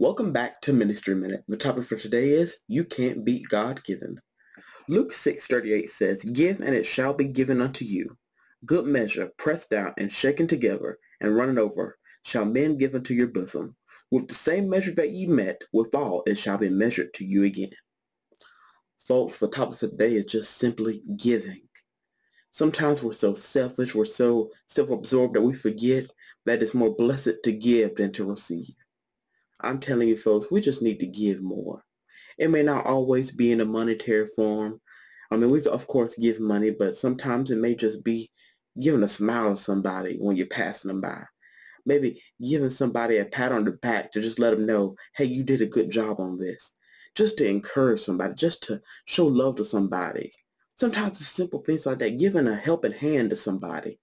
Welcome back to Ministry Minute. The topic for today is You Can't Beat God Given. Luke 6.38 says, Give and it shall be given unto you. Good measure, pressed down and shaken together and running over, shall men give unto your bosom. With the same measure that ye met, withal it shall be measured to you again. Folks, the topic for today is just simply giving. Sometimes we're so selfish, we're so self-absorbed that we forget that it's more blessed to give than to receive. I'm telling you folks, we just need to give more. It may not always be in a monetary form. I mean, we of course give money, but sometimes it may just be giving a smile to somebody when you're passing them by. Maybe giving somebody a pat on the back to just let them know, hey, you did a good job on this. Just to encourage somebody, just to show love to somebody. Sometimes it's simple things like that, giving a helping hand to somebody.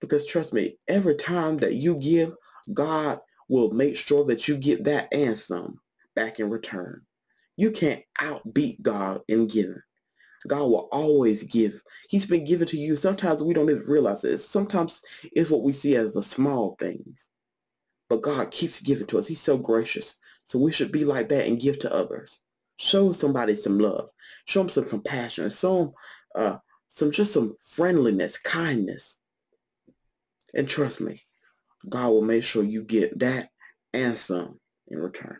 Because trust me, every time that you give, God will make sure that you get that and some back in return. You can't outbeat God in giving. God will always give. He's been given to you. Sometimes we don't even realize it. Sometimes it's what we see as the small things. But God keeps giving to us. He's so gracious. So we should be like that and give to others. Show somebody some love. Show them some compassion. Show them uh, some just some friendliness, kindness. And trust me, God will make sure you get that and some in return.